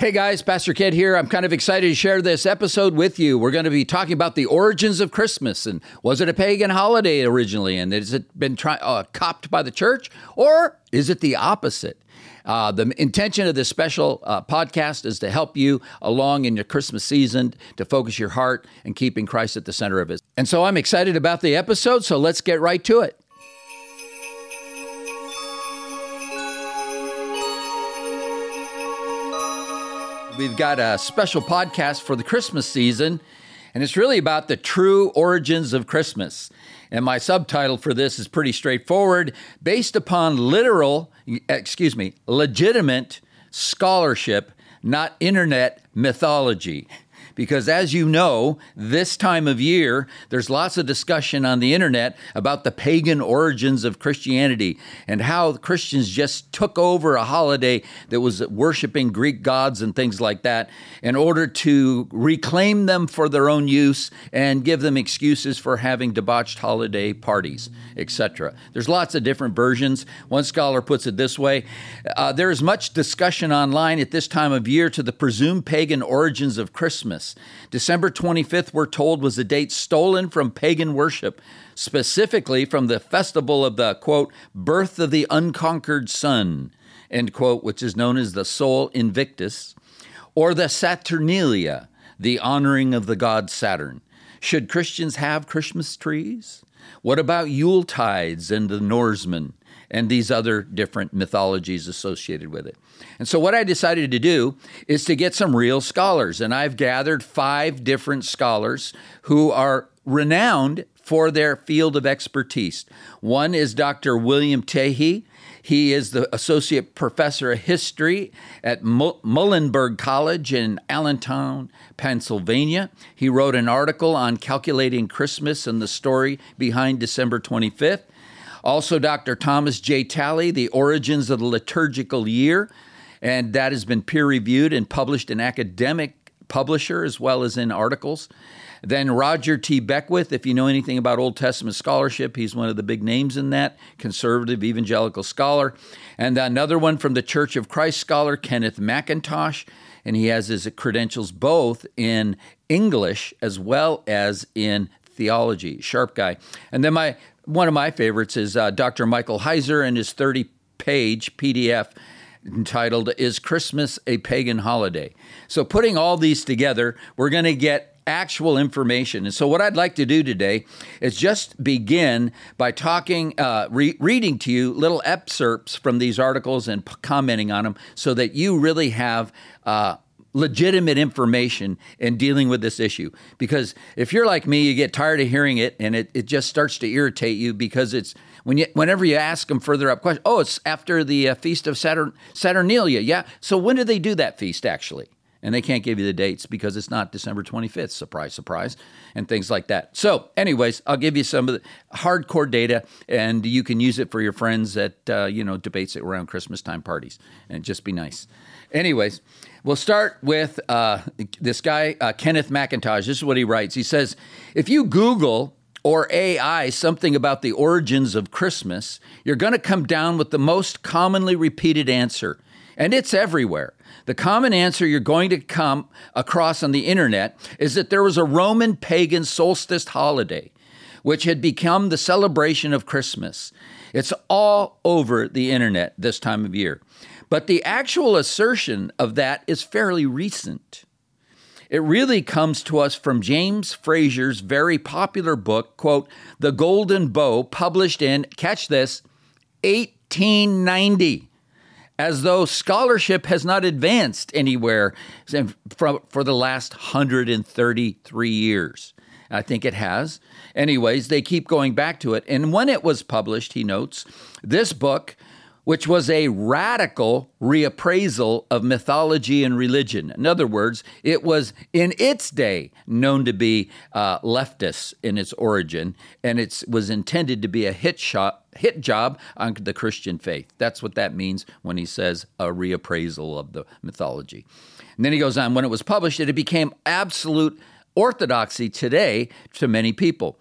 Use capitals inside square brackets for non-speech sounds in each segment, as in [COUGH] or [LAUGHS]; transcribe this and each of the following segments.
Hey guys, Pastor Kent here. I'm kind of excited to share this episode with you. We're going to be talking about the origins of Christmas and was it a pagan holiday originally and has it been uh, copped by the church or is it the opposite? Uh, the intention of this special uh, podcast is to help you along in your Christmas season to focus your heart and keeping Christ at the center of it. And so I'm excited about the episode, so let's get right to it. We've got a special podcast for the Christmas season, and it's really about the true origins of Christmas. And my subtitle for this is pretty straightforward based upon literal, excuse me, legitimate scholarship, not internet mythology because as you know, this time of year, there's lots of discussion on the internet about the pagan origins of Christianity and how Christians just took over a holiday that was worshiping Greek gods and things like that in order to reclaim them for their own use and give them excuses for having debauched holiday parties, etc. There's lots of different versions. One scholar puts it this way uh, There is much discussion online at this time of year to the presumed pagan origins of Christmas. December 25th, we're told, was a date stolen from pagan worship, specifically from the festival of the, quote, birth of the unconquered sun, end quote, which is known as the Sol Invictus, or the Saturnalia, the honoring of the god Saturn. Should Christians have Christmas trees? What about Yule tides and the Norsemen? And these other different mythologies associated with it. And so, what I decided to do is to get some real scholars, and I've gathered five different scholars who are renowned for their field of expertise. One is Dr. William Tahey. He is the associate professor of history at Muhlenberg College in Allentown, Pennsylvania. He wrote an article on calculating Christmas and the story behind December 25th. Also, Dr. Thomas J. Talley, The Origins of the Liturgical Year, and that has been peer reviewed and published in academic publisher as well as in articles. Then Roger T. Beckwith, if you know anything about Old Testament scholarship, he's one of the big names in that, conservative evangelical scholar. And another one from the Church of Christ scholar, Kenneth McIntosh, and he has his credentials both in English as well as in theology. Sharp guy. And then my one of my favorites is uh, Dr. Michael Heiser and his 30 page PDF entitled Is Christmas a Pagan Holiday? So, putting all these together, we're going to get actual information. And so, what I'd like to do today is just begin by talking, uh, re- reading to you little excerpts from these articles and p- commenting on them so that you really have. Uh, legitimate information in dealing with this issue. Because if you're like me, you get tired of hearing it and it, it just starts to irritate you because it's when you, whenever you ask them further up questions, oh, it's after the uh, feast of Saturn, Saturnalia. Yeah. So when do they do that feast actually? And they can't give you the dates because it's not December 25th. Surprise, surprise, and things like that. So, anyways, I'll give you some of the hardcore data, and you can use it for your friends at uh, you know debates around Christmas time parties, and just be nice. Anyways, we'll start with uh, this guy, uh, Kenneth McIntosh. This is what he writes. He says, If you Google or AI something about the origins of Christmas, you're going to come down with the most commonly repeated answer. And it's everywhere. The common answer you're going to come across on the internet is that there was a Roman pagan solstice holiday, which had become the celebration of Christmas. It's all over the internet this time of year. But the actual assertion of that is fairly recent. It really comes to us from James Frazer's very popular book, quote, The Golden Bough, published in, catch this, 1890 as though scholarship has not advanced anywhere for the last 133 years. I think it has. Anyways, they keep going back to it. And when it was published, he notes, this book which was a radical reappraisal of mythology and religion. In other words, it was in its day known to be uh, leftist in its origin, and it was intended to be a hit shot, hit job on the Christian faith. That's what that means when he says a reappraisal of the mythology. And then he goes on, when it was published, it became absolute orthodoxy today to many people.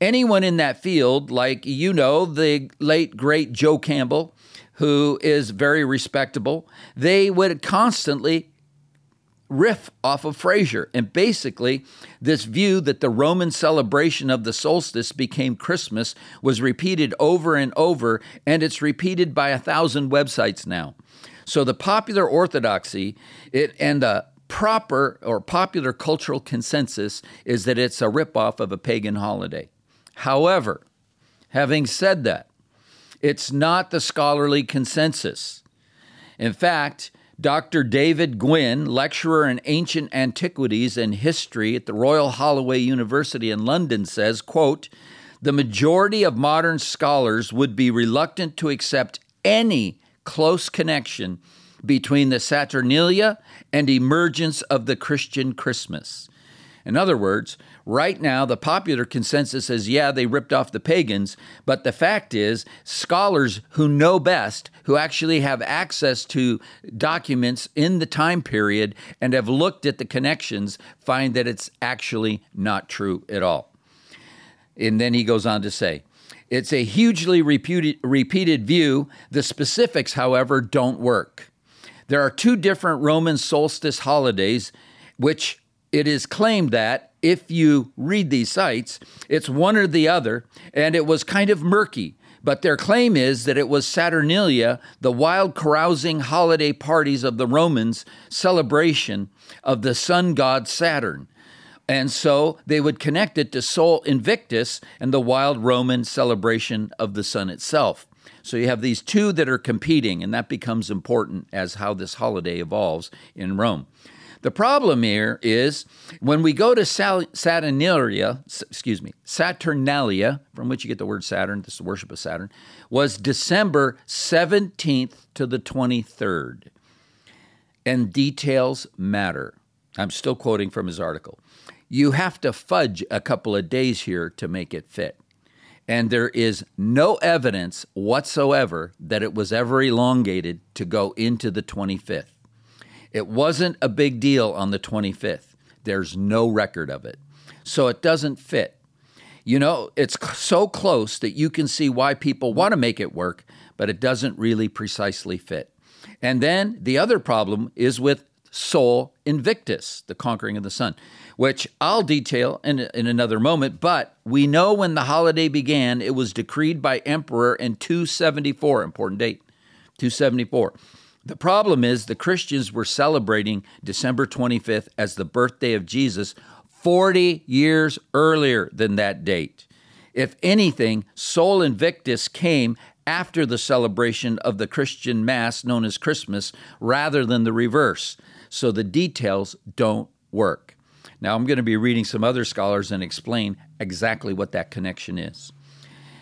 Anyone in that field, like you know, the late great Joe Campbell, who is very respectable, they would constantly riff off of Frazer. And basically, this view that the Roman celebration of the solstice became Christmas was repeated over and over, and it's repeated by a thousand websites now. So the popular orthodoxy it, and the proper or popular cultural consensus is that it's a ripoff of a pagan holiday. However, having said that, it's not the scholarly consensus. In fact, Dr. David Gwynn, lecturer in ancient antiquities and history at the Royal Holloway University in London, says, quote, the majority of modern scholars would be reluctant to accept any close connection between the Saturnalia and emergence of the Christian Christmas. In other words, right now the popular consensus is yeah, they ripped off the pagans, but the fact is, scholars who know best, who actually have access to documents in the time period and have looked at the connections, find that it's actually not true at all. And then he goes on to say, it's a hugely reputed, repeated view. The specifics, however, don't work. There are two different Roman solstice holidays, which it is claimed that if you read these sites, it's one or the other, and it was kind of murky. But their claim is that it was Saturnalia, the wild carousing holiday parties of the Romans' celebration of the sun god Saturn. And so they would connect it to Sol Invictus and the wild Roman celebration of the sun itself. So you have these two that are competing, and that becomes important as how this holiday evolves in Rome. The problem here is when we go to Saturnalia, excuse me, Saturnalia, from which you get the word Saturn, this is the worship of Saturn, was December 17th to the 23rd. And details matter. I'm still quoting from his article. You have to fudge a couple of days here to make it fit and there is no evidence whatsoever that it was ever elongated to go into the 25th. It wasn't a big deal on the 25th. There's no record of it. So it doesn't fit. You know, it's so close that you can see why people want to make it work, but it doesn't really precisely fit. And then the other problem is with Sol Invictus, the conquering of the sun which I'll detail in, in another moment. But we know when the holiday began, it was decreed by emperor in 274, important date, 274. The problem is the Christians were celebrating December 25th as the birthday of Jesus 40 years earlier than that date. If anything, Sol Invictus came after the celebration of the Christian Mass known as Christmas rather than the reverse. So the details don't work. Now, I'm going to be reading some other scholars and explain exactly what that connection is.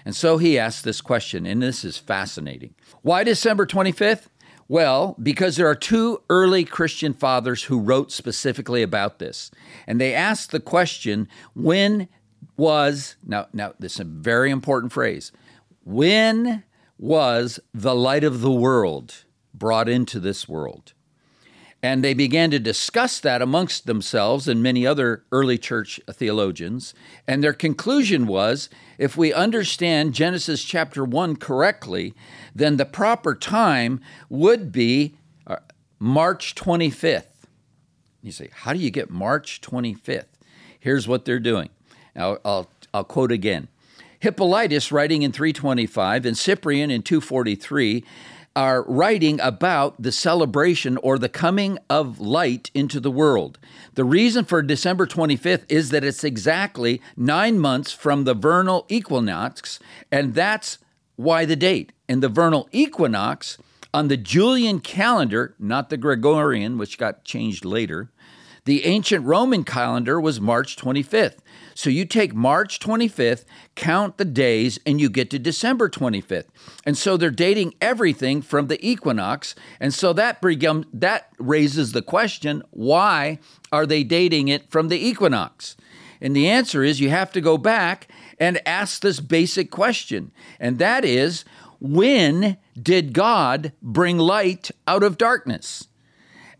And so he asked this question, and this is fascinating. Why December 25th? Well, because there are two early Christian fathers who wrote specifically about this. And they asked the question when was, now, now this is a very important phrase, when was the light of the world brought into this world? And they began to discuss that amongst themselves and many other early church theologians. And their conclusion was if we understand Genesis chapter 1 correctly, then the proper time would be uh, March 25th. You say, how do you get March 25th? Here's what they're doing. Now, I'll, I'll quote again. Hippolytus, writing in 325, and Cyprian in 243, are writing about the celebration or the coming of light into the world. The reason for December 25th is that it's exactly nine months from the vernal equinox, and that's why the date. And the vernal equinox on the Julian calendar, not the Gregorian, which got changed later, the ancient Roman calendar was March 25th. So you take March 25th, count the days, and you get to December 25th. And so they're dating everything from the equinox. And so that, that raises the question why are they dating it from the equinox? And the answer is you have to go back and ask this basic question. And that is when did God bring light out of darkness?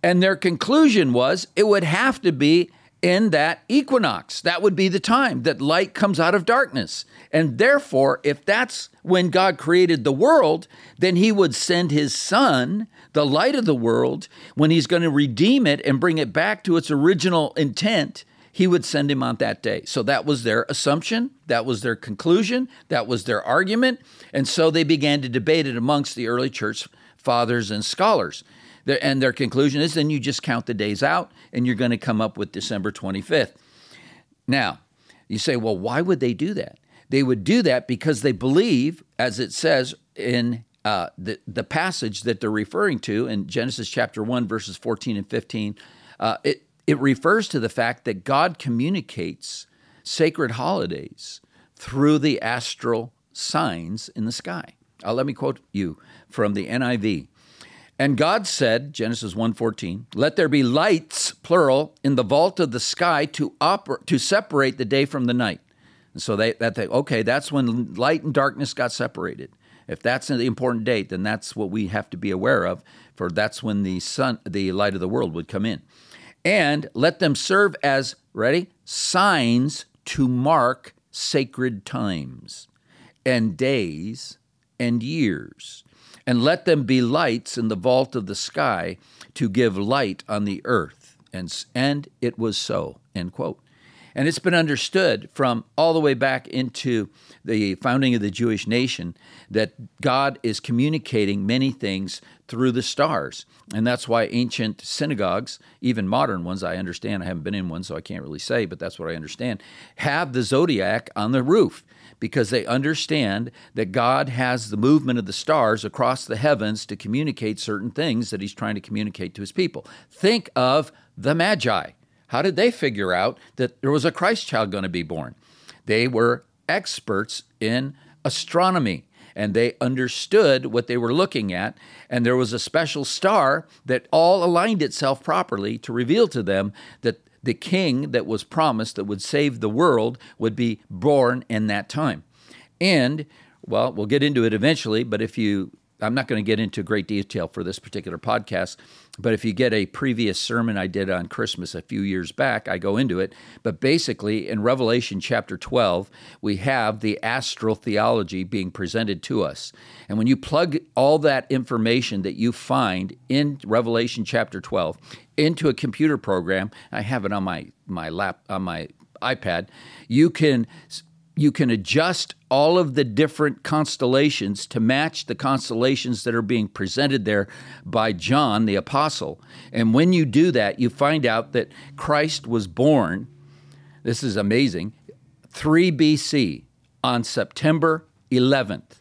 And their conclusion was it would have to be in that equinox. That would be the time that light comes out of darkness. And therefore, if that's when God created the world, then he would send his son, the light of the world, when he's going to redeem it and bring it back to its original intent, he would send him on that day. So that was their assumption, that was their conclusion, that was their argument. And so they began to debate it amongst the early church fathers and scholars. And their conclusion is then you just count the days out and you're going to come up with December 25th. Now, you say, well, why would they do that? They would do that because they believe, as it says in uh, the, the passage that they're referring to in Genesis chapter 1, verses 14 and 15, uh, it, it refers to the fact that God communicates sacred holidays through the astral signs in the sky. Uh, let me quote you from the NIV. And God said, Genesis 1:14, "Let there be lights, plural, in the vault of the sky to oper- to separate the day from the night." And so they that they okay, that's when light and darkness got separated. If that's the important date, then that's what we have to be aware of, for that's when the sun, the light of the world would come in. And let them serve as, ready, signs to mark sacred times and days and years. And let them be lights in the vault of the sky to give light on the earth. And, and it was so, end quote. And it's been understood from all the way back into the founding of the Jewish nation that God is communicating many things through the stars. And that's why ancient synagogues, even modern ones, I understand, I haven't been in one, so I can't really say, but that's what I understand, have the zodiac on the roof because they understand that God has the movement of the stars across the heavens to communicate certain things that He's trying to communicate to His people. Think of the Magi. How did they figure out that there was a Christ child going to be born? They were experts in astronomy and they understood what they were looking at. And there was a special star that all aligned itself properly to reveal to them that the king that was promised that would save the world would be born in that time. And, well, we'll get into it eventually, but if you I'm not going to get into great detail for this particular podcast, but if you get a previous sermon I did on Christmas a few years back, I go into it. But basically, in Revelation chapter 12, we have the astral theology being presented to us. And when you plug all that information that you find in Revelation chapter 12 into a computer program, I have it on my, my lap, on my iPad, you can you can adjust all of the different constellations to match the constellations that are being presented there by John the apostle. And when you do that, you find out that Christ was born, this is amazing, 3 BC on September 11th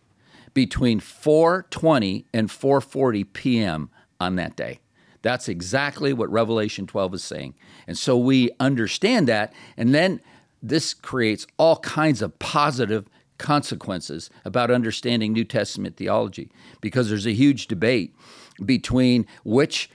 between 4:20 and 4:40 p.m. on that day. That's exactly what Revelation 12 is saying. And so we understand that and then this creates all kinds of positive consequences about understanding New Testament theology because there's a huge debate between which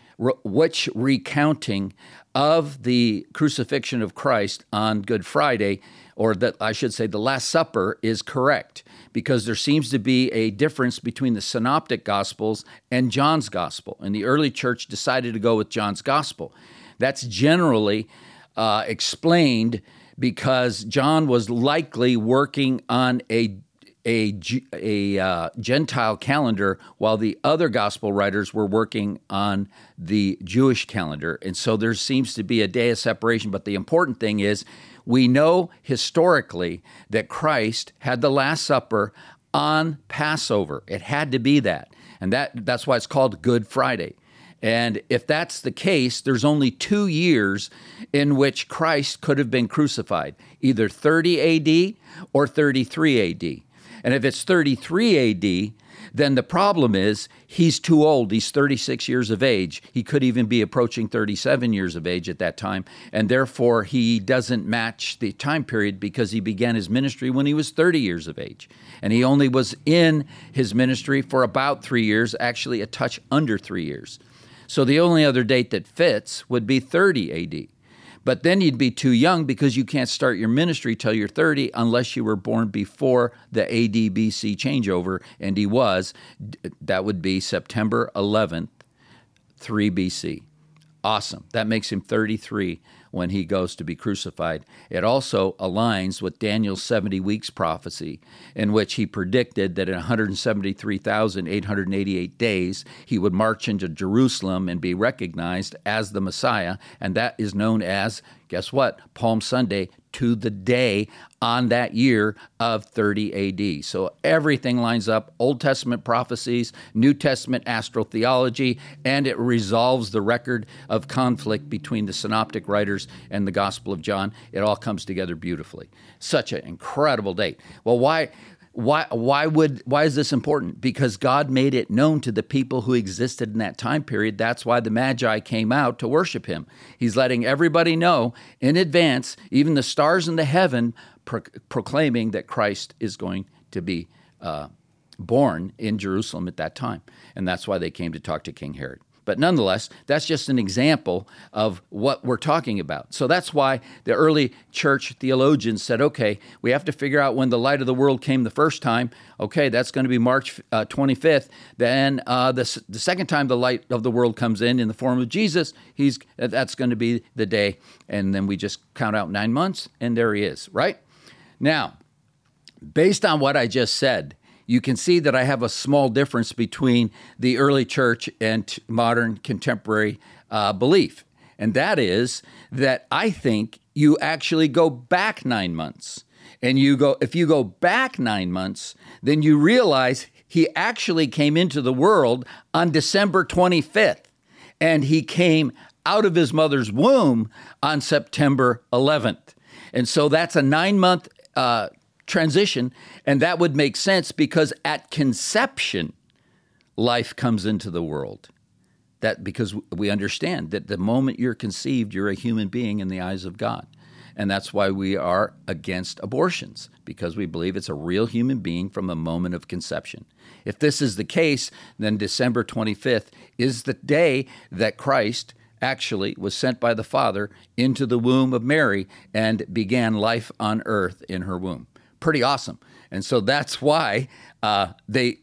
which recounting of the crucifixion of Christ on Good Friday or that I should say the last supper is correct because there seems to be a difference between the synoptic gospels and John's gospel and the early church decided to go with John's gospel. That's generally uh, explained because John was likely working on a a, a uh, Gentile calendar while the other gospel writers were working on the Jewish calendar. And so there seems to be a day of separation. But the important thing is, we know historically that Christ had the Last Supper on Passover. It had to be that. And that, that's why it's called Good Friday. And if that's the case, there's only two years in which Christ could have been crucified, either 30 AD or 33 AD. And if it's 33 AD, then the problem is he's too old. He's 36 years of age. He could even be approaching 37 years of age at that time. And therefore, he doesn't match the time period because he began his ministry when he was 30 years of age. And he only was in his ministry for about three years, actually, a touch under three years. So the only other date that fits would be 30 AD. But then you'd be too young because you can't start your ministry till you're 30 unless you were born before the AD BC changeover, and he was. That would be September 11th, 3 BC. Awesome. That makes him 33 when he goes to be crucified. It also aligns with Daniel's 70 weeks prophecy, in which he predicted that in 173,888 days he would march into Jerusalem and be recognized as the Messiah, and that is known as, guess what, Palm Sunday to the day on that year of 30 AD. So everything lines up Old Testament prophecies, New Testament astrotheology, and it resolves the record of conflict between the synoptic writers and the Gospel of John. It all comes together beautifully. Such an incredible date. Well, why? Why why would why is this important? Because god made it known to the people who existed in that time period. That's why the magi came out to worship him. He's letting everybody know in advance even the stars in the heaven pro- proclaiming that christ is going to be uh, born in jerusalem at that time. And that's why they came to talk to king herod but nonetheless, that's just an example of what we're talking about. So that's why the early church theologians said, okay, we have to figure out when the light of the world came the first time. Okay, that's going to be March uh, 25th. Then uh, the, the second time the light of the world comes in in the form of Jesus, he's that's going to be the day. And then we just count out nine months, and there he is, right? Now, based on what I just said, you can see that I have a small difference between the early church and modern contemporary uh, belief. And that is that I think you actually go back nine months. And you go, if you go back nine months, then you realize he actually came into the world on December 25th. And he came out of his mother's womb on September 11th. And so that's a nine month uh, transition. And that would make sense because at conception, life comes into the world. That because we understand that the moment you're conceived, you're a human being in the eyes of God. And that's why we are against abortions, because we believe it's a real human being from the moment of conception. If this is the case, then December 25th is the day that Christ actually was sent by the Father into the womb of Mary and began life on earth in her womb pretty awesome. And so that's why uh, they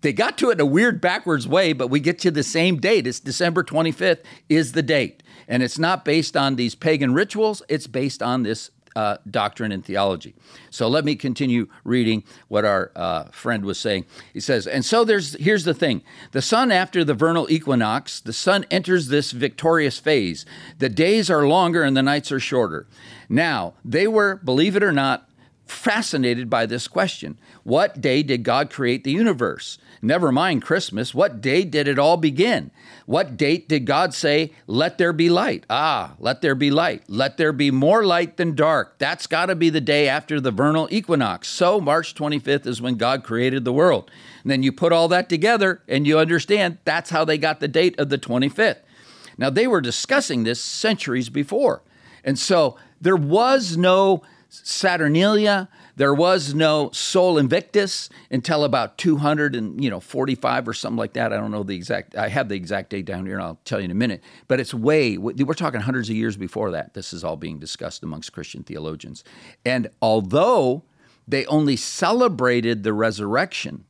they got to it in a weird backwards way, but we get to the same date. It's December 25th is the date, and it's not based on these pagan rituals. It's based on this uh, doctrine and theology. So let me continue reading what our uh, friend was saying. He says, and so there's here's the thing: the sun after the vernal equinox, the sun enters this victorious phase. The days are longer and the nights are shorter. Now they were, believe it or not, fascinated by this question What day did God create the universe? Never mind Christmas. What day did it all begin? What date did God say, Let there be light? Ah, let there be light. Let there be more light than dark. That's got to be the day after the vernal equinox. So, March 25th is when God created the world. And then you put all that together and you understand that's how they got the date of the 25th. Now, they were discussing this centuries before. And so there was no Saturnalia. There was no Sol Invictus until about 200 and you know 45 or something like that. I don't know the exact. I have the exact date down here, and I'll tell you in a minute. But it's way. We're talking hundreds of years before that. This is all being discussed amongst Christian theologians. And although they only celebrated the resurrection,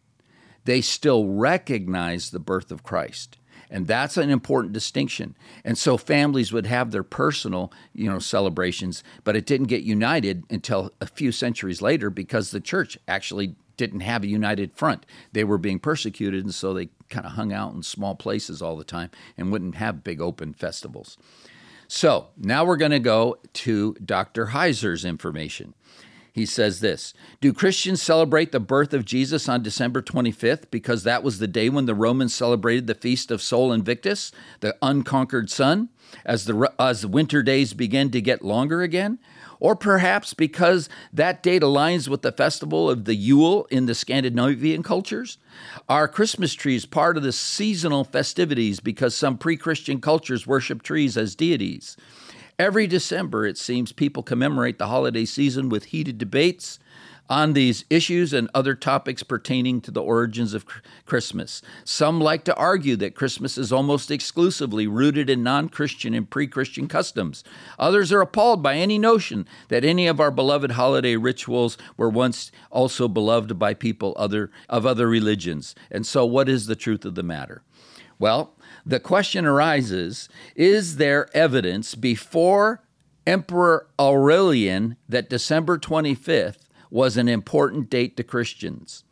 they still recognized the birth of Christ. And that's an important distinction. And so families would have their personal, you know, celebrations, but it didn't get united until a few centuries later because the church actually didn't have a united front. They were being persecuted, and so they kind of hung out in small places all the time and wouldn't have big open festivals. So now we're going to go to Dr. Heiser's information he says this Do Christians celebrate the birth of Jesus on December 25th because that was the day when the Romans celebrated the feast of Sol Invictus, the unconquered sun, as the, as the winter days begin to get longer again? Or perhaps because that date aligns with the festival of the Yule in the Scandinavian cultures? Are Christmas trees part of the seasonal festivities because some pre Christian cultures worship trees as deities? Every December, it seems, people commemorate the holiday season with heated debates on these issues and other topics pertaining to the origins of Christmas. Some like to argue that Christmas is almost exclusively rooted in non Christian and pre Christian customs. Others are appalled by any notion that any of our beloved holiday rituals were once also beloved by people other, of other religions. And so, what is the truth of the matter? Well, the question arises is there evidence before Emperor Aurelian that December 25th was an important date to Christians.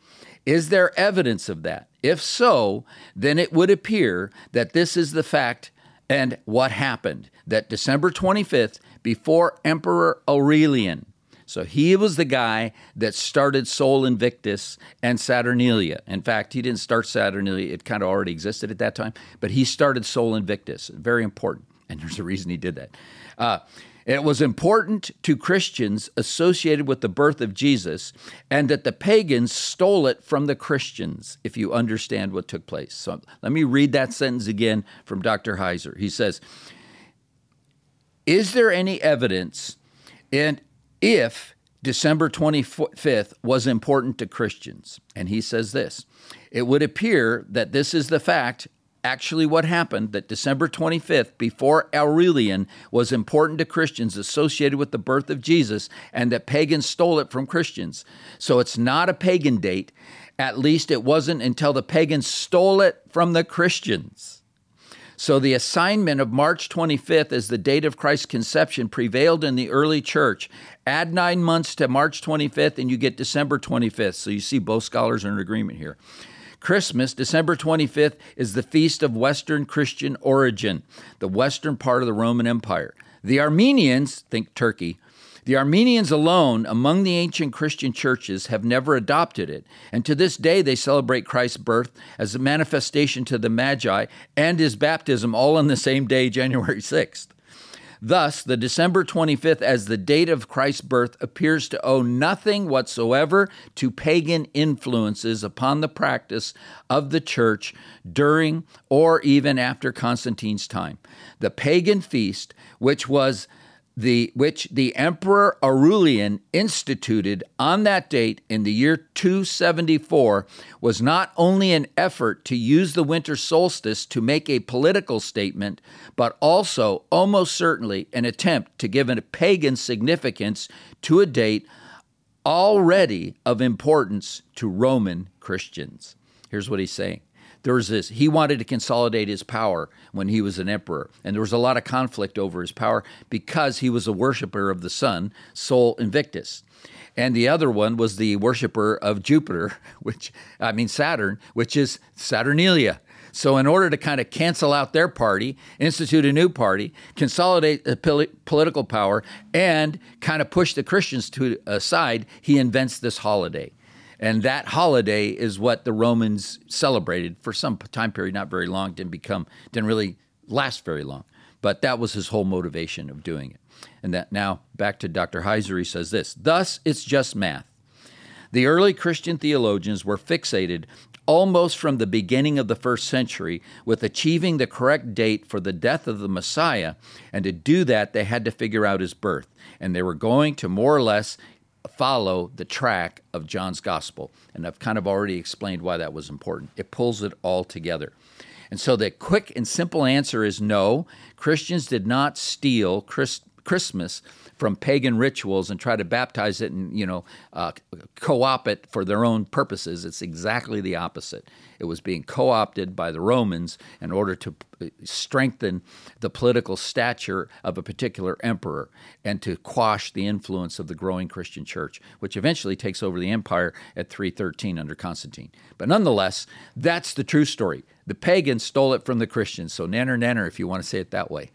Is there evidence of that? If so, then it would appear that this is the fact and what happened that December 25th, before Emperor Aurelian, so he was the guy that started Sol Invictus and Saturnalia. In fact, he didn't start Saturnalia, it kind of already existed at that time, but he started Sol Invictus. Very important. [LAUGHS] And there's a reason he did that. Uh, it was important to Christians associated with the birth of Jesus, and that the pagans stole it from the Christians, if you understand what took place. So let me read that sentence again from Dr. Heiser. He says, Is there any evidence, and if December 25th was important to Christians? And he says this It would appear that this is the fact actually what happened that December 25th, before Aurelian, was important to Christians associated with the birth of Jesus, and that pagans stole it from Christians. So it's not a pagan date. At least it wasn't until the pagans stole it from the Christians. So the assignment of March 25th as the date of Christ's conception prevailed in the early church. Add nine months to March 25th, and you get December 25th. So you see, both scholars are in agreement here. Christmas, December 25th, is the feast of Western Christian origin, the western part of the Roman Empire. The Armenians, think Turkey, the Armenians alone among the ancient Christian churches have never adopted it, and to this day they celebrate Christ's birth as a manifestation to the Magi and his baptism all on the same day, [LAUGHS] January 6th. Thus, the December 25th as the date of Christ's birth appears to owe nothing whatsoever to pagan influences upon the practice of the church during or even after Constantine's time. The pagan feast, which was the which the emperor Aurelian instituted on that date in the year 274 was not only an effort to use the winter solstice to make a political statement but also almost certainly an attempt to give a pagan significance to a date already of importance to Roman Christians. Here's what he's saying there was this he wanted to consolidate his power when he was an emperor. And there was a lot of conflict over his power because he was a worshiper of the sun sol invictus. And the other one was the worshiper of jupiter [LAUGHS] which i mean saturn which is saturnalia. So, in order to kind of cancel out their party, institute a new party, consolidate the political power, and kind of push the Christians to aside, he invents this holiday. And that holiday is what the Romans celebrated for some time period, not very long, didn't become, didn't really last very long. But that was his whole motivation of doing it. And that now back to Dr. Heiser, he says this Thus, it's just math. The early Christian theologians were fixated almost from the beginning of the first century with achieving the correct date for the death of the Messiah, and to do that, they had to figure out his birth. And they were going to more or less follow the track of John's gospel. And I've kind of already explained why that was important. It pulls it all together. And so the quick and simple answer is no, Christians did not steal Christ- Christmas from pagan rituals and try to baptize it and you know uh, co-opt it for their own purposes. It's exactly the opposite. It was being co-opted by the Romans in order to uh, strengthen the political stature of a particular emperor and to quash the influence of the growing Christian church, which eventually takes over the empire at 313 under Constantine. But nonetheless, that's the true story. The pagans stole it from the Christians. So nanner nanner, if you want to say it that way.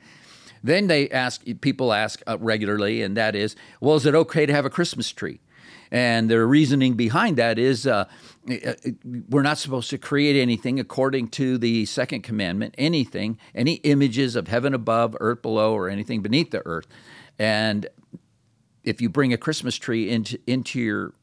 Then they ask people ask uh, regularly, and that is, well, is it okay to have a Christmas tree? And their reasoning behind that is uh, uh, we're not supposed to create anything according to the second commandment, anything, any images of heaven above, earth below, or anything beneath the earth. And if you bring a Christmas tree into, into your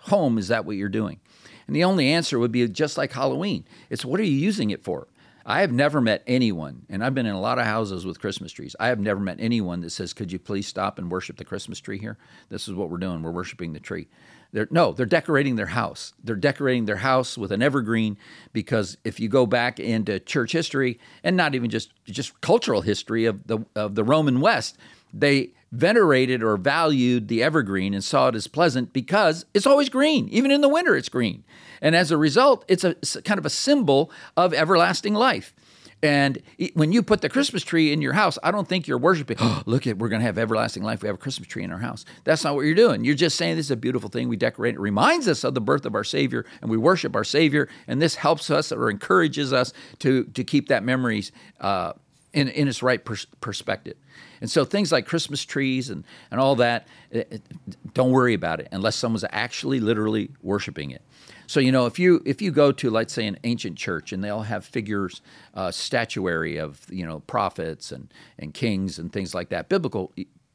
home, is that what you're doing? And the only answer would be just like Halloween. It's what are you using it for? I have never met anyone, and I've been in a lot of houses with Christmas trees. I have never met anyone that says, "Could you please stop and worship the Christmas tree here? This is what we're doing. We're worshiping the tree." They're, no, they're decorating their house. They're decorating their house with an evergreen because if you go back into church history and not even just just cultural history of the of the Roman West, they venerated or valued the evergreen and saw it as pleasant because it's always green. Even in the winter, it's green. And as a result, it's a it's kind of a symbol of everlasting life. And when you put the Christmas tree in your house, I don't think you're worshiping, oh, look at, we're going to have everlasting life. We have a Christmas tree in our house. That's not what you're doing. You're just saying this is a beautiful thing. We decorate it. reminds us of the birth of our Savior, and we worship our Savior. And this helps us or encourages us to, to keep that memories uh, in, in its right pers- perspective. And so things like Christmas trees and, and all that, it, it, don't worry about it unless someone's actually literally worshiping it. So you know, if you if you go to let's say an ancient church and they all have figures, uh, statuary of you know prophets and and kings and things like that, biblical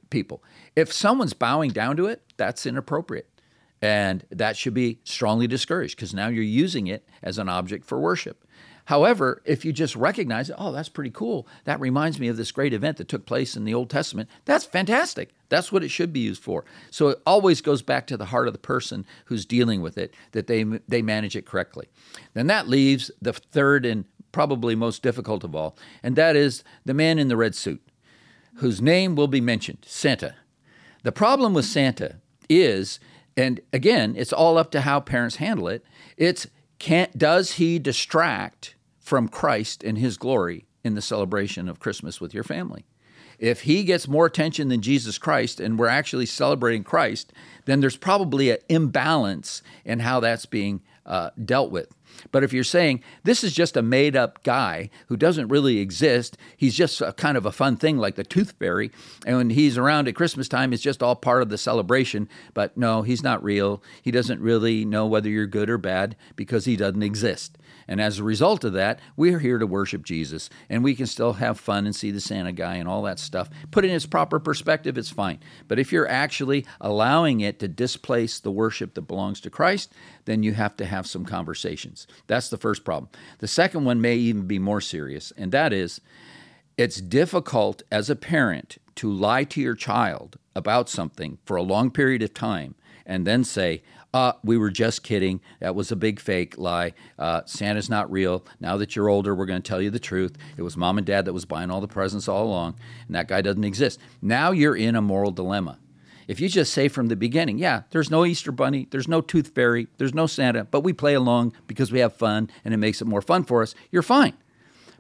people. If someone's bowing down to it, that's inappropriate, and that should be strongly discouraged because now you're using it as an object for worship. However, if you just recognize, oh, that's pretty cool. That reminds me of this great event that took place in the Old Testament. That's fantastic. That's what it should be used for. So it always goes back to the heart of the person who's dealing with it that they they manage it correctly. Then that leaves the third and probably most difficult of all, and that is the man in the red suit, whose name will be mentioned, Santa. The problem with Santa is, and again, it's all up to how parents handle it. It's can does he distract from Christ and his glory in the celebration of Christmas with your family. If he gets more attention than Jesus Christ and we're actually celebrating Christ, then there's probably an imbalance in how that's being uh, dealt with. But if you're saying this is just a made up guy who doesn't really exist, he's just a kind of a fun thing like the tooth fairy, and when he's around at Christmas time, it's just all part of the celebration. But no, he's not real. He doesn't really know whether you're good or bad because he doesn't exist. And as a result of that, we're here to worship Jesus, and we can still have fun and see the Santa guy and all that stuff. Put in its proper perspective, it's fine. But if you're actually allowing it to displace the worship that belongs to Christ, then you have to have some conversations. That's the first problem. The second one may even be more serious, and that is it's difficult as a parent to lie to your child about something for a long period of time and then say, uh, we were just kidding. That was a big fake lie. Uh, Santa's not real. Now that you're older, we're going to tell you the truth. It was mom and dad that was buying all the presents all along, and that guy doesn't exist. Now you're in a moral dilemma. If you just say from the beginning, yeah, there's no Easter Bunny, there's no Tooth Fairy, there's no Santa, but we play along because we have fun and it makes it more fun for us, you're fine.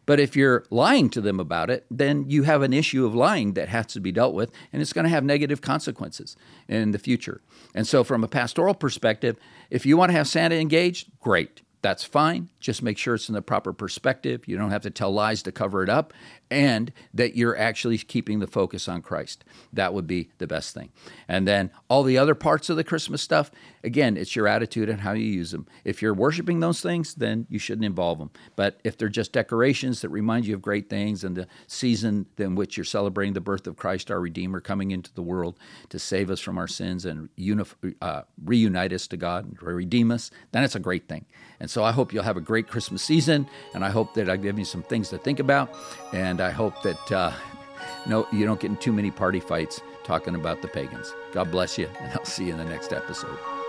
But if you're lying to them about it, then you have an issue of lying that has to be dealt with, and it's going to have negative consequences in the future. And so, from a pastoral perspective, if you want to have Santa engaged, great. That's fine. Just make sure it's in the proper perspective. You don't have to tell lies to cover it up, and that you're actually keeping the focus on Christ. That would be the best thing. And then all the other parts of the Christmas stuff, again, it's your attitude and how you use them. If you're worshiping those things, then you shouldn't involve them. But if they're just decorations that remind you of great things and the season in which you're celebrating the birth of Christ, our Redeemer, coming into the world to save us from our sins and uh, reunite us to God and redeem us, then it's a great thing. And so I hope you'll have a great Christmas season, and I hope that I've given you some things to think about. And I hope that uh, no, you don't get in too many party fights talking about the pagans. God bless you, and I'll see you in the next episode.